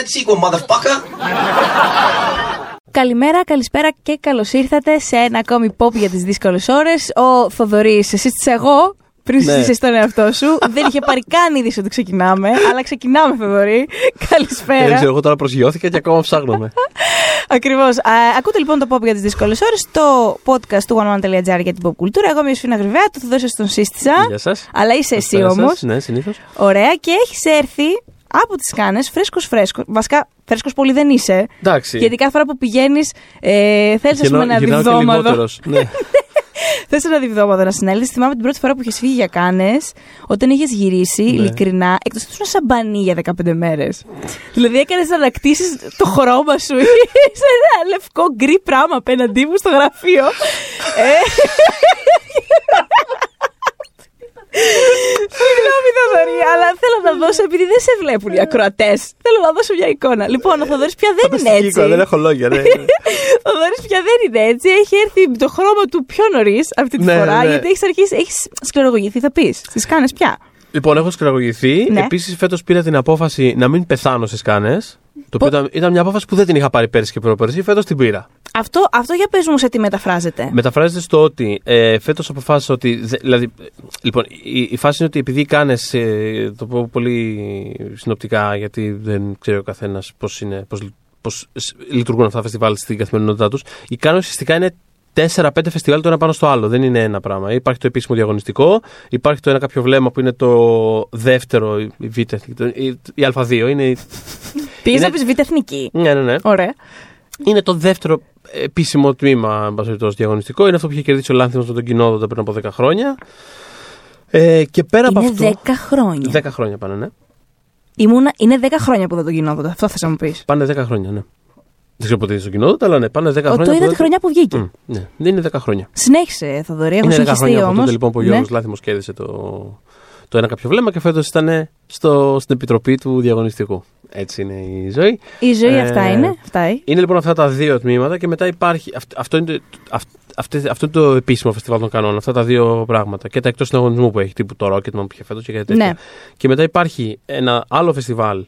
that sequel, motherfucker. Καλημέρα, καλησπέρα και καλώς ήρθατε σε ένα ακόμη pop για τις δύσκολες ώρες. Ο Θοδωρής, εσύ είσαι εγώ. Πριν Ναι. ναι. τον εαυτό σου. Δεν είχε πάρει καν είδηση ότι ξεκινάμε. αλλά ξεκινάμε, Θοδωρή. Δεν Καλησπέρα. ξέρω, εγώ τώρα προσγειώθηκα και ακόμα ψάχνομαι. Ακριβώς. Ακούτε λοιπόν το pop για τις δύσκολες ώρες, το podcast του oneone.gr για την pop κουλτούρα. Εγώ είμαι η Σφίνα Γρυβαία, το Θοδωρή σας τον σύστησα. Γεια σας. Αλλά είσαι εσύ όμως. Ναι, συνήθως. Ωραία, και έχεις έρθει από τις κάνες φρέσκος φρέσκος. Βασικά, φρέσκος πολύ δεν είσαι. Εντάξει. Γιατί κάθε φορά που πηγαίνεις, ε, θέλει να πούμε ένα Γυρνάω και διβδόματο. λιγότερος. Ναι. Θες ένα διβδόματο να συνέλθεις. Θυμάμαι την πρώτη φορά που είχες φύγει για κάνες, όταν είχες γυρίσει, Ναι. ειλικρινά, εκτός ότι ήσουν σαν μπανί για 15 μέρες. δηλαδή έκανες να ανακτήσεις το χρώμα σου. Είσαι ένα λευκό γκρι πράγμα απέναντί μου στο γραφείο. ε, Συγγνώμη, Θοδωρή, αλλά θέλω να δώσω, επειδή δεν σε βλέπουν οι ακροατές, θέλω να δώσω μια εικόνα. Λοιπόν, ο Θοδωρής πια δεν είναι Φανταστική έτσι. εικόνα, Δεν έχω λόγια. ναι. Ο Θοδωρής πια δεν είναι έτσι. Έχει έρθει το χρώμα του πιο νωρίς αυτή τη Ναι, φορά, ναι. γιατί έχεις αρχίσει, έχεις σκληρογωγηθεί, θα πεις. Τι κάνε πια. Λοιπόν, έχω σκραγωγηθεί. Ναι. Επίσης, φέτος πήρα την απόφαση να μην πεθάνω στις κάνε. Το οποίο ήταν, ήταν μια απόφαση που δεν την είχα πάρει πέρσι και προπέρσι. Φέτος την πήρα. Αυτό, αυτό για πες μου σε τι μεταφράζεται. Μεταφράζεται στο ότι ε, φέτος αποφάσισα ότι. δε- δηλαδή, ε, λοιπόν, η, η φάση είναι ότι επειδή οι κάνες. Ε, το πω πολύ συνοπτικά, γιατί δεν ξέρει ο καθένας πώς πώς, πώς σ- λειτουργούν αυτά τα φεστιβάλ στην καθημερινότητά τους. Οι κάνε ουσιαστικά είναι 4-5 φεστιβάλ το ένα πάνω στο άλλο. Δεν είναι ένα πράγμα. Υπάρχει το επίσημο διαγωνιστικό, υπάρχει το ένα κάποιο βλέμμα που είναι το δεύτερο, η Β, η, η Α2. Είναι, η- Πήγες είναι- να πεις β' εθνική. ναι, ναι, ναι. Ωραία. Είναι το δεύτερο επίσημο τμήμα, εν πάση περιπτώσει, διαγωνιστικό. Είναι αυτό που είχε κερδίσει ο Λάνθιμος με τον Κοινόδοντα πριν από 10 χρόνια. Ε, και πέρα από Είναι αυτό. 10 χρόνια. 10 χρόνια πάνε, ναι. Ήμουνα, είναι 10 χρόνια που δεν το γινόταν. Αυτό θα να μου πεις. Πάνε 10 χρόνια, ναι. Δεν ξέρω πότε είναι στο Κοινόδοντα, αλλά ναι, πάνε 10 χρόνια. Το είδα που τη δεν- χρονιά που βγήκε. Μμ, ναι, δεν είναι 10 χρόνια. Συνέχισε, Θοδωρή. Έχω είναι 10 συγχυστεί χρόνια από όμως. τότε λοιπόν που ο Γιώργος Λάνθιμος κέρδισε το, το ένα κάποιο βλέμμα και φέτος ήταν στο, στην επιτροπή του διαγωνιστικού. Έτσι είναι η ζωή. Η ζωή Ε, αυτά είναι. Αυτά είναι. Είναι λοιπόν αυτά τα δύο τμήματα και μετά υπάρχει. αυ- Αυτό είναι, το- αυ- αυτές- αυτό είναι το επίσημο φεστιβάλ των κανόνων. Αυτά τα δύο πράγματα. Και τα εκτός συναγωνισμού που έχει, τύπου το Rocketman που είχε φέτος και κάτι τέτοια. Ναι. Και μετά υπάρχει ένα άλλο φεστιβάλ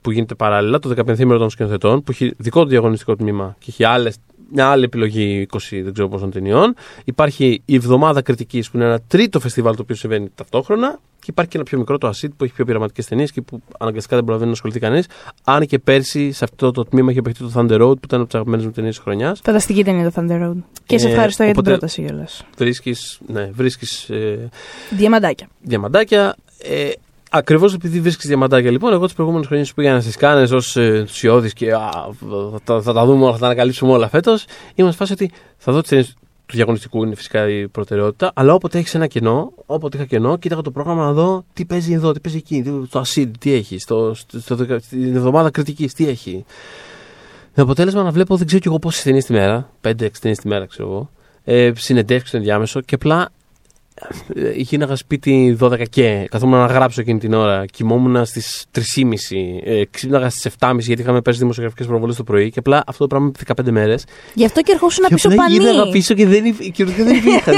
που γίνεται παράλληλα, το 15 των σκηνοθετών, που έχει δικό του διαγωνιστικό τμήμα και έχει άλλες, μια άλλη επιλογή 20 δεν ξέρω πόσων ταινιών. Υπάρχει η Εβδομάδα Κριτικής που είναι ένα τρίτο φεστιβάλ το οποίο συμβαίνει ταυτόχρονα. Και υπάρχει και ένα πιο μικρό, το ASIT, που έχει πιο πειραματικές ταινίες και που αναγκαστικά δεν προλαβαίνει να ασχοληθεί κανείς. Αν και πέρσι σε αυτό το τμήμα είχε παιχτεί το Thunder Road που ήταν από τις αγαπημένες μου ταινίες της χρονιάς. Φανταστική ταινία το Thunder Road. Και σε Ε, ευχαριστώ για την οπότε- πρόταση κιόλας. Βρίσκεις ναι, βρίσκεις, ε, Διαμαντάκια. διαμαντάκια. Ε, Ακριβώς επειδή βρίσκεις διαμαντάκια, λοιπόν, εγώ τις προηγούμενες χρονιές που πήγαινα στις Κάνε ως ε, ενθουσιώδη και α, θα, θα τα δούμε όλα, θα τα ανακαλύψουμε όλα φέτος, ήμουν σε φάση ότι θα δω τις ταινίες του διαγωνιστικού, είναι φυσικά η προτεραιότητα, αλλά όποτε έχεις ένα κενό, όποτε είχα κενό, κοίταγα το πρόγραμμα να δω τι παίζει εδώ, τι παίζει εκεί, τι- το ASID, τι έχει, στο, στο, στο, δεκα- στην εβδομάδα κριτικής, τι έχει. Με αποτέλεσμα να βλέπω δεν ξέρω κι εγώ πόσες ταινίες τη μέρα, 5-6 ταινίες τη μέρα, ξέρω εγώ, ε, συνεντεύξεις στο ενδιάμεσο και απλά ε, γίναγα σπίτι 12 και καθόμουν να γράψω εκείνη την ώρα. Κοιμόμουν στις 3.30, ε, ξύπναγα στις 7.30 γιατί είχαμε πέσει δημοσιογραφικές προβολές το πρωί και απλά αυτό το πράγμα επί 15 μέρες. Γι' αυτό και ερχόσουν Και πίσω απλά πανί. γύρναγα πίσω και δεν, υφ- και δεν υπήρχαν.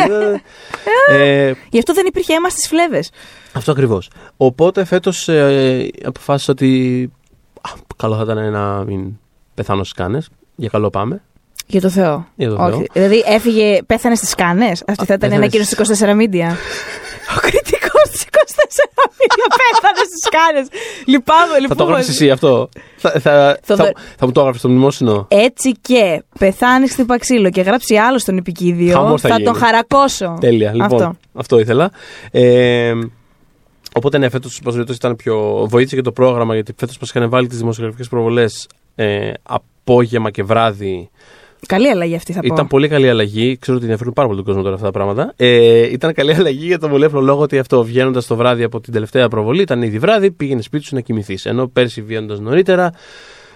ε, Γι' αυτό δεν υπήρχε αίμα στις φλέβες. αυτό ακριβώς. Οπότε φέτος ε, αποφάσισα ότι α, καλό θα ήταν να μην πεθάνω στις κάνες. Για καλό πάμε. Για το Θεό. Για το Όχι. Θεό. Δηλαδή έφυγε, πέθανε στις κάνε. Αυτή θα ήταν πέθανε ανακοίνωση στις- 24 media. Ο κριτικός της 24 media πέθανε στις κάνε. Λυπάμαι, Θα το λυπάμαι. έγραψε εσύ αυτό. Θα, θα, Θα θα, το- θα μου το έγραψες στο μνημόσυνο. Έτσι και πεθάνει στην Παξίλο και γράψει άλλο στον επικίδιο. Χαμός θα θα γίνει. τον χαρακώσω. Τέλεια. Λοιπόν, Αυτό. αυτό, ήθελα. Ε, οπότε ναι, φέτος ήταν πιο. Βοήθησε και το πρόγραμμα γιατί φέτος μα είχαν βάλει τις δημοσιογραφικές προβολές ε, απόγευμα και βράδυ. Καλή αλλαγή αυτή θα πω. Ήταν πολύ καλή αλλαγή. Ξέρω ότι ενδιαφέρουν πάρα πολύ τον κόσμο τώρα αυτά τα πράγματα. Ε, ήταν καλή αλλαγή για τον πολύ απλό λόγο ότι αυτό βγαίνοντας το βράδυ από την τελευταία προβολή ήταν ήδη βράδυ, πήγαινε σπίτι σου να κοιμηθείς. Ενώ πέρσι βγαίνοντας νωρίτερα,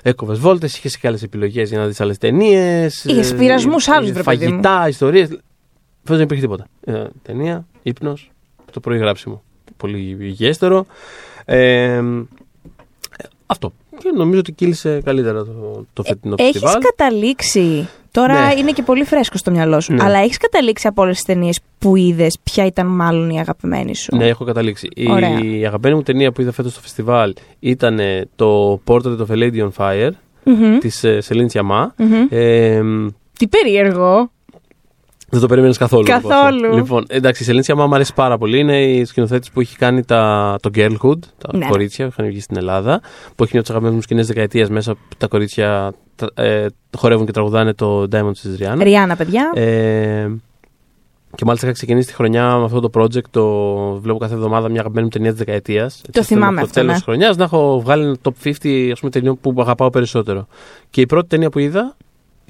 έκοβες βόλτες, είχες και άλλες επιλογές για να δεις άλλες ταινίες. Είχες πειρασμούς άλλους, βρε παιδί μου. Φαγητά, ιστορίες. Φέτος δεν υπήρχε τίποτα. Ε, ταινία, ύπνος, το πρωί γράψιμο. Πολύ υγιέστερο. Ε, αυτό. Και νομίζω ότι κύλησε καλύτερα το, το φετινό Έχεις φεστιβάλ. καταλήξει Τώρα Ναι. είναι και πολύ φρέσκο στο μυαλό σου. Ναι. Αλλά έχεις καταλήξει από όλες τις ταινίες που είδες ποια ήταν μάλλον η αγαπημένη σου; Ναι, έχω καταλήξει. Ωραία. Η αγαπημένη μου ταινία που είδα φέτος στο φεστιβάλ ήταν ε, το Portrait of a Lady on Fire Μμμ. της ε, Celine Sciamma. Μμμ. Ε, Τι περίεργο. Δεν το περίμενε καθόλου. λοιπόν, Καθόλου. αυτό. Λοιπόν, εντάξει, η Celine Sciamma μου αρέσει πάρα πολύ. Είναι η σκηνοθέτης που έχει κάνει τα, το Girlhood, τα Ναι. κορίτσια που είχαν βγει στην Ελλάδα. Που έχει μια από τι αγαπημένε μου σκηνές δεκαετίας μέσα που τα κορίτσια τα- ε, χορεύουν και τραγουδάνε το Diamond της Ριάννα. Ριάννα, παιδιά. Ε, και μάλιστα είχα ξεκινήσει τη χρονιά με αυτό το project. Το βλέπω κάθε εβδομάδα μια αγαπημένη μου ταινία της δεκαετίας. θυμάμαι Το αυτό, τέλος ναι. της χρονιάς να έχω βγάλει ένα top 50 ας πούμε, ταινιών που αγαπάω περισσότερο. Και η πρώτη ταινία που είδα,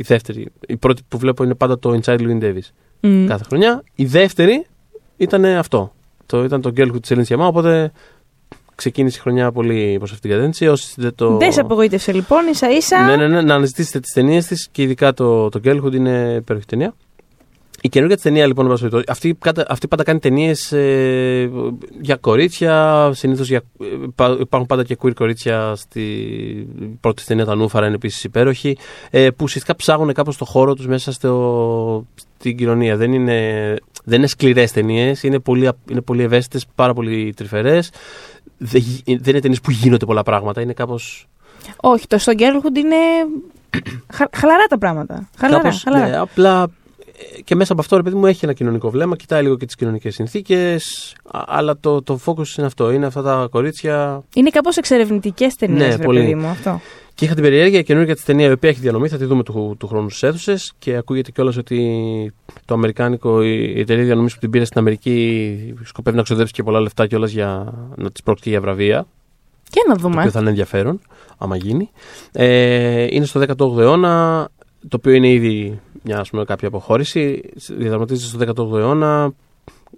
η δεύτερη, η πρώτη που βλέπω είναι πάντα το Inside Louis Davis Μμ. κάθε χρονιά. Η δεύτερη ήταν αυτό. Το, ήταν το Girlhood τη Celine Sciamma, οπότε ξεκίνησε η χρονιά πολύ προς αυτήν την κατεύθυνση. Όσοι δεν το... Δεν σε απογοήτευσε λοιπόν, ίσα ίσα. Ναι, ναι, ναι, να αναζητήσετε τις ταινίες της και ειδικά το, το Girlhood είναι υπέροχη ταινία. Η καινούργια τη ταινία λοιπόν, εν πάση περιπτώσει, αυτή, κάτα- αυτή πάντα κάνει ταινίες ε, για κορίτσια. Συνήθως υπάρχουν πάντα και queer κορίτσια. Στη η πρώτη ταινία τα Νούφαρα είναι επίσης υπέροχη. Ε, που ουσιαστικά ψάχνουν κάπως το χώρο τους μέσα στο, στην κοινωνία. Δεν είναι, δεν είναι σκληρές ταινίες, είναι πολύ, απ- είναι πολύ ευαίσθητες, πάρα πολύ τρυφερές. Δεν, γι- δεν είναι ταινίες που γίνονται πολλά πράγματα. Είναι κάπω. Όχι, το στο Girlhood είναι. Χα- χαλαρά τα πράγματα. Χαλαρά, Κάπως, χαλαρά. ναι, απλά ε, και μέσα από αυτό, ρε παιδί μου, έχει ένα κοινωνικό βλέμμα, κοιτάει λίγο και τις κοινωνικές συνθήκες. Αλλά το, το focus είναι αυτό. Είναι αυτά τα κορίτσια. Είναι κάπως εξερευνητικές ταινίες, Ναι, ρε πολύ. παιδί μου αυτό. Και είχα την περιέργεια η καινούργια της ταινία, η οποία έχει διανομή, θα τη δούμε του, του χρόνου στις αίθουσες. Και ακούγεται κιόλας ότι το αμερικάνικο, η, η εταιρεία διανομής που την πήρε στην Αμερική, σκοπεύει να ξοδέψει και πολλά λεφτά κιόλας για να της πρόκειται για βραβεία. Και να Το δούμε. οποίο θα είναι ενδιαφέρον, άμα γίνει. Ε, είναι στο 18ο αιώνα, το οποίο είναι ήδη μια ας πούμε, κάποια αποχώρηση. Διαδραματίζεται στο 18ο αιώνα,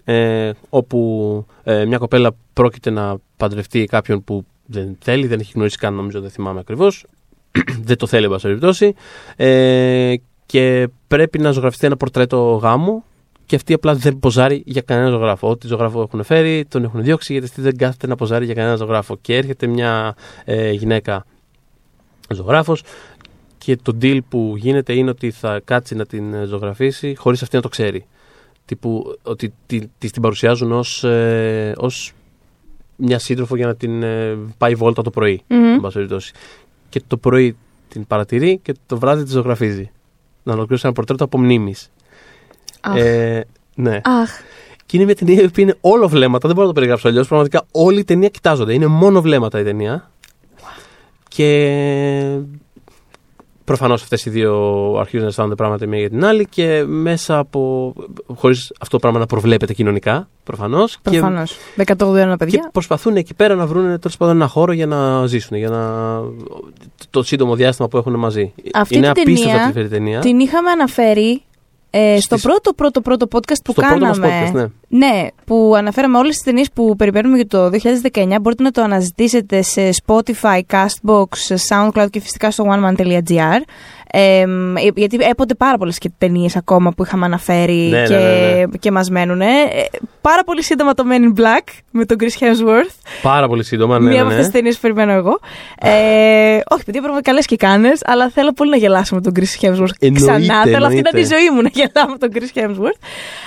ε, όπου ε, μια κοπέλα πρόκειται να παντρευτεί κάποιον που δεν θέλει, δεν έχει γνωρίσει καν, νομίζω, δεν θυμάμαι ακριβώς. δεν το θέλει, εν πάση περιπτώσει. Ε, και πρέπει να ζωγραφιστεί ένα πορτρέτο γάμου. Και αυτή απλά δεν ποζάρει για κανένα ζωγράφο. Ό,τι ζωγράφο έχουν φέρει, τον έχουν διώξει, γιατί αυτή δεν κάθεται να ποζάρει για κανένα ζωγράφο. Και έρχεται μια ε, γυναίκα ζωγράφος και το deal που γίνεται είναι ότι θα κάτσει να την ε, ζωγραφίσει χωρίς αυτή να το ξέρει. Τύπου ότι τη, της την παρουσιάζουν ως, ε, ως μια σύντροφο για να την ε, πάει βόλτα το πρωί. Μμμ. εν πάση περιπτώσει. Και το πρωί την παρατηρεί και το βράδυ τη ζωγραφίζει. Να ολοκληρώσει ένα πορτρέτο από μνήμης. Αχ. Ε, ναι. Αχ. Και είναι μια ταινία που είναι όλο βλέμματα. Δεν μπορώ να το περιγράψω αλλιώς. Πραγματικά όλη η ταινία κοιτάζονται. Είναι μόνο βλέμματα η ταινία. Και προφανώς αυτές οι δύο αρχίζουν να αισθάνονται πράγματα η μία για την άλλη και μέσα από. χωρίς αυτό το πράγμα να προβλέπεται κοινωνικά, προφανώς. Προφανώς. 18 αιώνα, Και, παιδιά. και προσπαθούν εκεί πέρα να βρουν τέλος πάντων ένα χώρο για να ζήσουν. Για να... το σύντομο διάστημα που έχουν μαζί. Αυτή είναι την απίστευτα ταινία τρυφερή ταινία. Την είχαμε αναφέρει ε, στο Στις- πρώτο πρώτο πρώτο podcast που Στο πρώτο κάναμε. μας podcast, ναι. Ναι, που αναφέραμε όλες τις ταινίες που περιμένουμε για το 2019. Μπορείτε να το αναζητήσετε σε Spotify, Castbox, σε SoundCloud και φυσικά στο oneman.gr. Ε, γιατί έπονται πάρα πολλές και ταινίες ακόμα που είχαμε αναφέρει Ναι, ναι, και, ναι, ναι. και μας μένουν. πάρα πολύ σύντομα το Men in Black με τον Chris Hemsworth. Πάρα πολύ σύντομα. Ναι, Μία ναι, από ναι. αυτές τις ταινίες που περιμένω εγώ. Ε, όχι, παιδιά, πρέπει καλές και κάνες, αλλά θέλω πολύ να γελάσω με τον Chris Hemsworth Εννοείται, ξανά. Θέλω αυτή να είναι η εννοείται. ζωή μου να γελάω με τον Chris Hemsworth.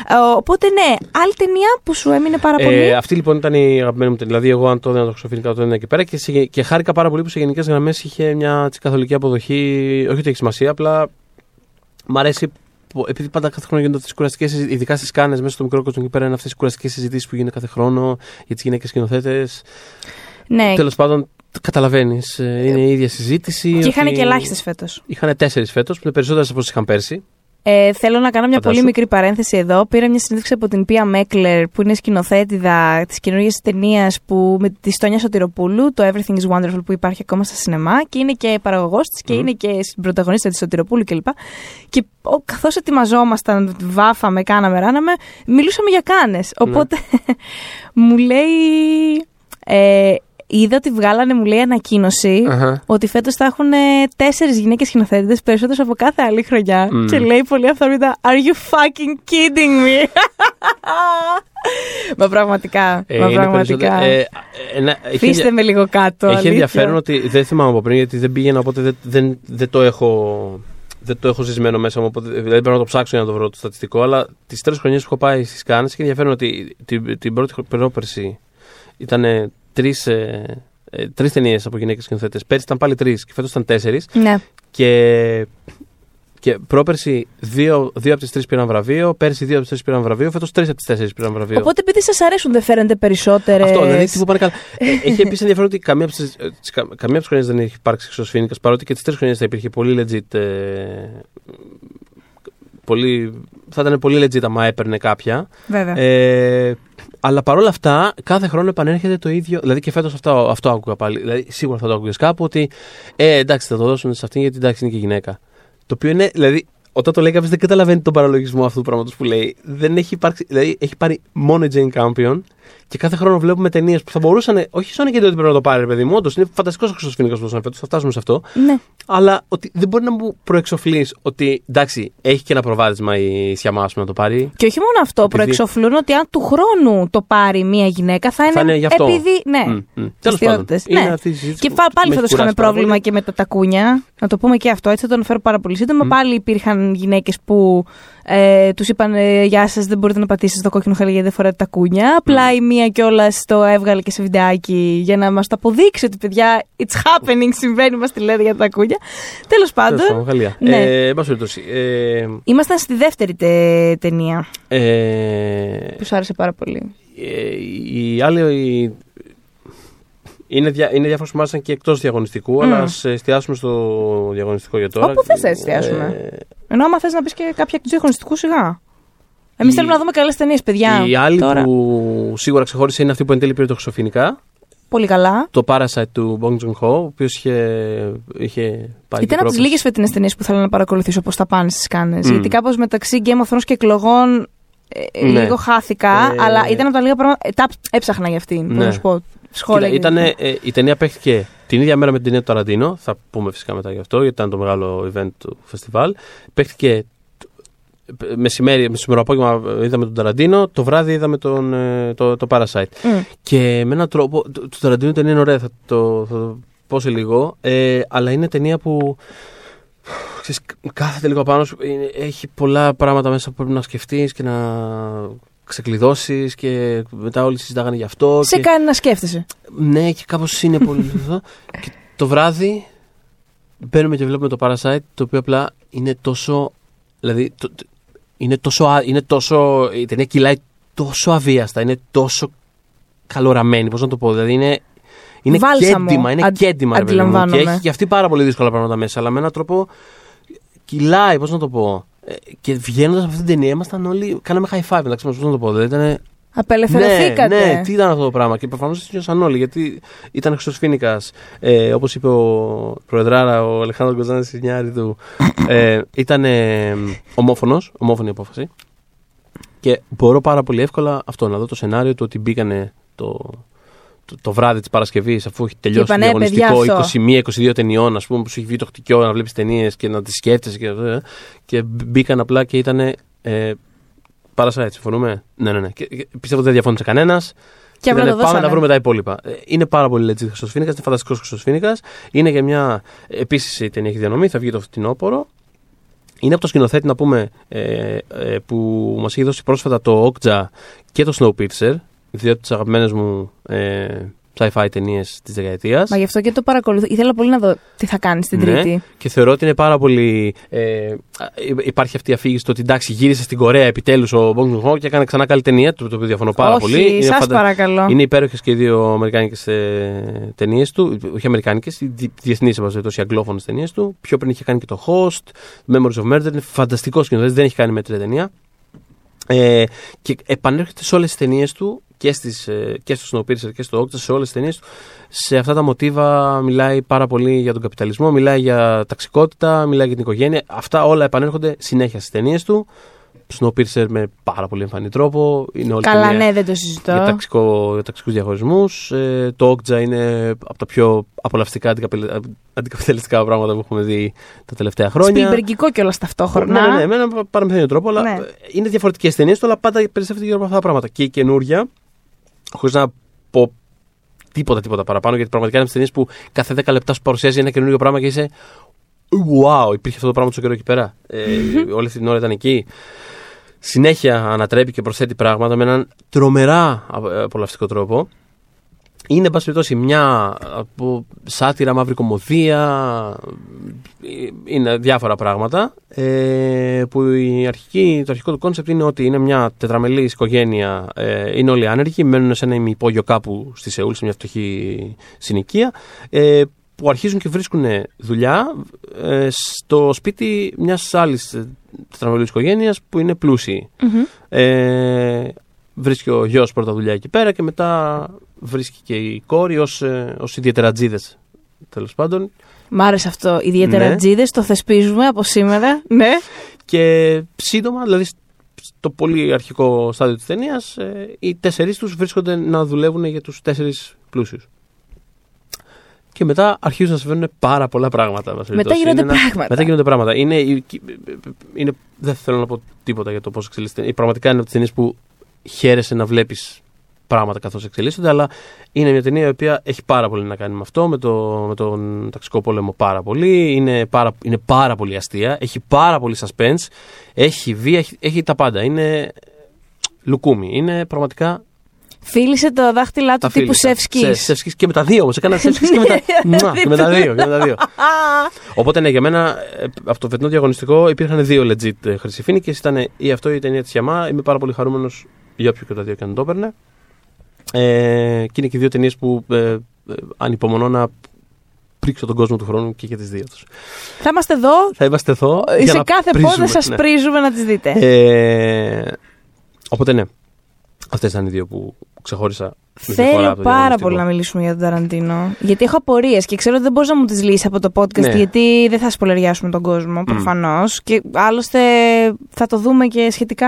Ε, οπότε, ναι, άλλη ταινία που σου έμεινε πάρα πολύ; Ε, αυτή λοιπόν ήταν η αγαπημένη μου ταινία. Δηλαδή, εγώ αν το έδινα το Χρυσοφίλικα το έδινα εκεί πέρα και, σε- και χάρηκα πάρα πολύ που σε γενικές γραμμές είχε μια έτσι, καθολική αποδοχή. Όχι ότι έχει σημασία, απλά μ' αρέσει. που- Επειδή πάντα κάθε χρόνο γίνονται αυτές τις κουραστικές ειδικά στις κάνες μέσα στο μικρό κόσμο εκεί πέρα, είναι αυτές τις κουραστικές συζητήσεις που γίνονται κάθε χρόνο για τις γυναίκες σκηνοθέτες. ναι, Τέλος πάντων, καταλαβαίνεις. Είναι η ίδια συζήτηση. και είχαν ότι- και ελάχιστες φέτος. Είχαν τέσσερις φέτος, που είναι περισσότερες από όσες είχαν πέρσι. Ε, θέλω να κάνω μια Φαντάσου. πολύ μικρή παρένθεση εδώ. Πήρα μια συνέντευξη από την Πία Μέκλερ, που είναι σκηνοθέτηδα της καινούργιας ταινίας που με της Στόνια Σωτηροπούλου, το Everything is Wonderful, που υπάρχει ακόμα στα σινεμά και είναι και παραγωγός της και Μμμ. είναι και πρωταγωνίστρια της Σωτηροπούλου κλπ. Και καθώς ετοιμαζόμασταν, βάφαμε, κάναμε, ράναμε, μιλούσαμε για κάνες. Οπότε μου λέει. Ε, είδα ότι βγάλανε, μου λέει, ανακοίνωση Αχα. ότι φέτος θα έχουν τέσσερις γυναίκες σκηνοθέτητες, περισσότερες από κάθε άλλη χρονιά. Μμ. Και λέει πολύ αυθόρμητα, Are you fucking kidding me? Μα πραγματικά. Ε, μα είναι πραγματικά. περισσότερο- ε, ε, ένα- έχει Αφήστε με λίγο κάτω. Έχει αλήθεια. ενδιαφέρον ότι δεν θυμάμαι από πριν γιατί δεν πήγαινα, οπότε δεν, δεν, δεν το έχω. δεν το έχω ζησμένο μέσα μου, οπότε, δηλαδή πρέπει να το ψάξω για να το βρω το στατιστικό. Αλλά τις τρεις χρονιές που έχω πάει στις Κάνε και ενδιαφέρον ότι την, την πρώτη πρόπερση ήταν τρεις ε, ε, τρεις ταινίες από γυναίκες σκηνοθέτες. Πέρσι ήταν πάλι τρεις και φέτος ήταν τέσσερις. Ναι. Και, και πρόπερση δύο, δύο από τις τρεις πήραν βραβείο, πέρσι δύο από τις τρεις πήραν βραβείο, φέτος τρεις από τις τέσσερις πήραν βραβείο. Οπότε επειδή σας αρέσουν, δεν φέρνετε περισσότερε. Αυτό, δηλαδή τι που πάνε καλά. Ε, έχει επίσης ενδιαφέρον ότι καμία από τις καμία χρονιές δεν έχει υπάρξει εξωσφήνικας, παρότι και τις τρεις χρονιές θα υπήρχε πολύ legit. Ε, πολύ, θα ήταν πολύ legit άμα έπαιρνε κάποια. Βέβαια. Ε, αλλά παρόλα αυτά, κάθε χρόνο επανέρχεται το ίδιο. Δηλαδή και φέτος αυτό, αυτό άκουγα πάλι. Δηλαδή, σίγουρα θα το άκουγες κάπου ότι ε, εντάξει, θα το δώσουν σε αυτήν γιατί εντάξει είναι και γυναίκα. Το οποίο είναι, δηλαδή, όταν το λέει κάποιος δεν καταλαβαίνει τον παραλογισμό αυτού του πράγματος που λέει. Δεν έχει υπάρξει. Δηλαδή, έχει πάρει μόνο η Jane Campion και κάθε χρόνο βλέπουμε ταινίες που θα μπορούσαν. Όχι σαν και ότι πρέπει να το πάρει, παιδί μου, όντως είναι φανταστικός ο Χρυσοσφίνικα που θα φτάσουμε σε αυτό. Ναι. Αλλά ότι δεν μπορεί να μου προεξοφλείς ότι εντάξει, έχει και ένα προβάδισμα η Σιαμά να το πάρει. Και όχι μόνο αυτό, επειδή... προεξοφλούν ότι αν του χρόνου το πάρει μία γυναίκα θα είναι. Θα είναι γι' αυτό. Επειδή. Ναι. Mm, mm. Τέλος πάντων. Ναι. και πάλι φέτο είχαμε πρόβλημα πολύ. και με τα τακούνια. Να το πούμε και αυτό, έτσι θα το αναφέρω πάρα πολύ σύντομα. Mm. Πάλι υπήρχαν γυναίκες που ε, τους είπαν ε, Γεια σας, δεν μπορείτε να πατήσετε το κόκκινο χαλί γιατί δεν φοράτε τα κούνια. Απλά η μία κιόλα το έβγαλε και σε βιντεάκι για να μας το αποδείξει ότι παιδιά, it's happening, συμβαίνει, μας τη λέτε για τα κούνια. Τέλος πάντων. Γαλλία. Ναι. Ε, ε, Ήμασταν στη δεύτερη τε, ταινία. Ε, που σου άρεσε πάρα πολύ. Ε, η άλλη. Η, είναι, δια, είναι διάφορε που μάθησαν και εκτός διαγωνιστικού, mm. αλλά ας εστιάσουμε στο διαγωνιστικό για τώρα. Όπου θες να εστιάσουμε. Ε... Ενώ άμα θες να πεις και κάποια εκτό διαγωνιστικού, σιγά. Εμείς η... θέλουμε να δούμε καλές ταινίες, παιδιά. Η άλλη τώρα. που σίγουρα ξεχώρισε είναι αυτή που εν τέλει πήρε το Χρυσοφινικά. Πολύ καλά. Το Parasite του Bong Joon Ho, ο οποίος είχε, είχε πάει. Ήταν από τις λίγες φετινές ταινίες που θέλω να παρακολουθήσω πώς θα πάνε στις κάνες. Mm. Γιατί κάπως μεταξύ Game of Thrones και εκλογών ε, ναι. λίγο χάθηκα, ε... αλλά ήταν από τα λίγα πράγματα. Τα έψαχνα για αυτήν. Ναι. Να σου πω. Σχόλια. Κοίτα, ε, η ταινία παίχτηκε την ίδια μέρα με την ταινία του Ταραντίνο. Θα πούμε φυσικά μετά γι' αυτό, γιατί ήταν το μεγάλο event του φεστιβάλ. Παίχτηκε μεσημέρι, μεσημερό απόγευμα είδαμε τον Ταραντίνο, το βράδυ είδαμε τον, ε, το, το Parasite. Mm. Και με έναν τρόπο. Το, το Ταραντίνο ταινία είναι ωραία, θα το, θα το πω σε λίγο. Ε, αλλά είναι ταινία που. Ξέρεις, κάθεται λίγο πάνω σου. Έχει πολλά πράγματα μέσα που πρέπει να σκεφτείς και να ξεκλειδώσεις και μετά όλοι συζητάγανε γι' αυτό. Σε και... κάνει να σκέφτεσαι. Ναι, και κάπως είναι πολύ αυτό. και το βράδυ μπαίνουμε και βλέπουμε το Parasite, το οποίο απλά είναι τόσο. Δηλαδή, το, είναι τόσο, είναι τόσο. Η ταινία κυλάει τόσο αβίαστα, είναι τόσο καλοραμένη. Πώς να το πω, δηλαδή είναι. Είναι κέντημα, είναι Αντ, κέντημα, Και έχει και αυτή πάρα πολύ δύσκολα πράγματα μέσα, αλλά με έναν τρόπο κυλάει, πώς να το πω. Ε, και βγαίνοντας από αυτήν την ταινία, ήμασταν όλοι. Κάναμε high five, εντάξει, πώς να το πω. Δηλαδή ήταν. Απελευθερωθήκατε. Ναι, ναι, τι ήταν αυτό το πράγμα. Και προφανώς νιώσαν όλοι, γιατί ήταν Χρυσοσφίνικα. Ε, Όπως είπε ο Προεδράρα, ο Αλεχάνδρος Γκοζάνης Σινιάρη του. Ε, ήταν ε, ομόφωνος, ομόφωνη απόφαση. Και μπορώ πάρα πολύ εύκολα αυτό να δω το σενάριο του ότι μπήκανε το, το, το βράδυ της Παρασκευής, αφού έχει τελειώσει το διαγωνιστικό 21-22 ταινιών, ας πούμε, που σου έχει βγει το χτυκιό να βλέπεις ταινίες και να τις σκέφτεσαι και, και μπήκαν απλά και ήταν. Ε, Παρασάιτ, συμφωνούμε; Ναι, ναι, ναι. Και, και, πιστεύω ότι δεν διαφώνησε κανένας. Και πάμε να βρούμε τα υπόλοιπα. Ε, είναι πάρα πολύ legit Χρυσοσφίνικας, είναι φανταστικός Χρυσοσφίνικας. Είναι για μια. Επίσης η ταινία έχει διανομή, θα βγει το φθινόπωρο. Είναι από το σκηνοθέτη να πούμε ε, ε, που μας έχει δώσει πρόσφατα το Okja και το Snowpiercer δύο από τις αγαπημένες μου ε, sci-fi ταινίες της δεκαετίας. Μα γι' αυτό και το παρακολουθώ. Ήθελα πολύ να δω τι θα κάνει στην ναι, Τρίτη. Και θεωρώ ότι είναι πάρα πολύ. Ε, υπάρχει αυτή η αφήγηση το ότι εντάξει, γύρισε στην Κορέα επιτέλους ο Bong Joon και έκανε ξανά καλή ταινία, το, το οποίο διαφωνώ πάρα όχι, πολύ. Σας φαντα... παρακαλώ. Είναι υπέροχες και οι δύο αμερικάνικες ε, ταινίες του. Όχι αμερικάνικες, διεθνείς οι αγγλόφωνες ταινίες του. Πιο πριν είχε κάνει και το Host, Memories of Murder. Είναι φανταστικός σκηνοθέτης, δεν έχει κάνει μέτρια ταινία. Ε, και επανέρχεται σε όλες τις ταινίες του και, στις, ε, και στο Snowpiercer και στο Octa, σε όλες τις ταινίες του, σε αυτά τα μοτίβα μιλάει πάρα πολύ για τον καπιταλισμό, μιλάει για ταξικότητα, μιλάει για την οικογένεια. Αυτά όλα επανέρχονται συνέχεια στις ταινίες του. Snowpiercer με πάρα πολύ εμφανή τρόπο. Είναι όλη Καλά, ναι, δεν το συζητώ. Για, ταξικό, για ταξικούς διαχωρισμούς. Ε, το Okja είναι από τα πιο απολαυστικά αντικαπιταλιστικά πράγματα που έχουμε δει τα τελευταία χρόνια. Σπιλμπεργκικό κιόλας ταυτόχρονα. Ναι, ναι, ναι, με έναν παραμεθένιο τρόπο, αλλά ναι. είναι διαφορετικές ταινίες του, αλλά πάντα περισσεύεται γύρω από αυτά τα πράγματα. Και η καινούρια, χωρίς να πω τίποτα, τίποτα παραπάνω, γιατί πραγματικά είναι ταινίες που κάθε 10 λεπτά σου παρουσιάζει ένα καινούριο πράγμα και είσαι. wow, υπήρχε αυτό το πράγμα τόσο καιρό εκεί πέρα. Ε, όλη αυτή την ώρα ήταν εκεί. Συνέχεια ανατρέπει και προσθέτει πράγματα με έναν τρομερά απολαυστικό τρόπο. Είναι, εν πάση περιπτώσει, μια από σάτυρα, μαύρη κωμωδία. Είναι διάφορα πράγματα. Ε, που η αρχική, το αρχικό του concept είναι ότι είναι μια τετραμελή οικογένεια. Ε, είναι όλοι άνεργοι, μένουν σε ένα ημιυπόγειο κάπου στη Σεούλ, σε μια φτωχή συνοικία. Ε, που αρχίζουν και βρίσκουν δουλειά ε, στο σπίτι μιας άλλης τετραμελούς οικογένειας που είναι πλούσιοι. Ε, βρίσκει ο γιος πρώτα δουλειά εκεί πέρα και μετά βρίσκει και η κόρη ως ως ιδιαιτερατζίδε. Τέλος πάντων. Μ' άρεσε αυτό. Ιδιαιτερατζίδε, ναι. το θεσπίζουμε από σήμερα. ναι. Και σύντομα, δηλαδή στο πολύ αρχικό στάδιο της ταινίας, ε, οι τέσσερις τους βρίσκονται να δουλεύουν για τους τέσσερις πλούσιους. Και μετά αρχίζουν να συμβαίνουν πάρα πολλά πράγματα. Μετά γίνονται ένα... πράγματα. Μετά γίνονται πράγματα. Είναι, είναι... Δεν θέλω να πω τίποτα για το πώς εξελίσσεται. Πραγματικά είναι από τις ταινίες που χαίρεσαι να βλέπεις πράγματα καθώς εξελίσσονται, αλλά είναι μια ταινία η οποία έχει πάρα πολύ να κάνει με αυτό, με, το, με τον ταξικό πόλεμο πάρα πολύ. Είναι πάρα, είναι πάρα πολύ αστεία, έχει πάρα πολύ suspense, έχει βία, έχει, έχει τα πάντα. Είναι λουκούμι. Είναι πραγματικά Φίλησε το δάχτυλά του τύπου Σεύσκης. Σεύσκης και με τα δύο όμως. Έκανα Σεύσκης και, με τα... και με τα δύο. Και με τα δύο. Οπότε ναι, για μένα από το φετινό διαγωνιστικό υπήρχαν δύο legit χρυσηφίνικε. Ήταν ή αυτό ή η ταινία τη Γιαμά. Είμαι πάρα πολύ χαρούμενος για όποιο και τα δύο και αν το έπαιρνε. Ε, και είναι και δύο ταινίες που ε, ε, ανυπομονώ να πρίξω τον κόσμο του χρόνου και για τις δύο τους. Θα είμαστε εδώ. Θα είμαστε εδώ. Σε κάθε πόδα σας ναι. πρίζουμε να τις δείτε. Ε, οπότε ναι. Αυτές ήταν οι δύο που ξεχώρισα. Θέλω πάρα πολύ να μιλήσουμε για τον Ταραντίνο. Γιατί έχω απορίες και ξέρω ότι δεν μπορεί να μου τις λύσει από το podcast, ναι. γιατί δεν θα σπολεριάσουμε τον κόσμο προφανώς. Mm. Και άλλωστε θα το δούμε και σχετικά.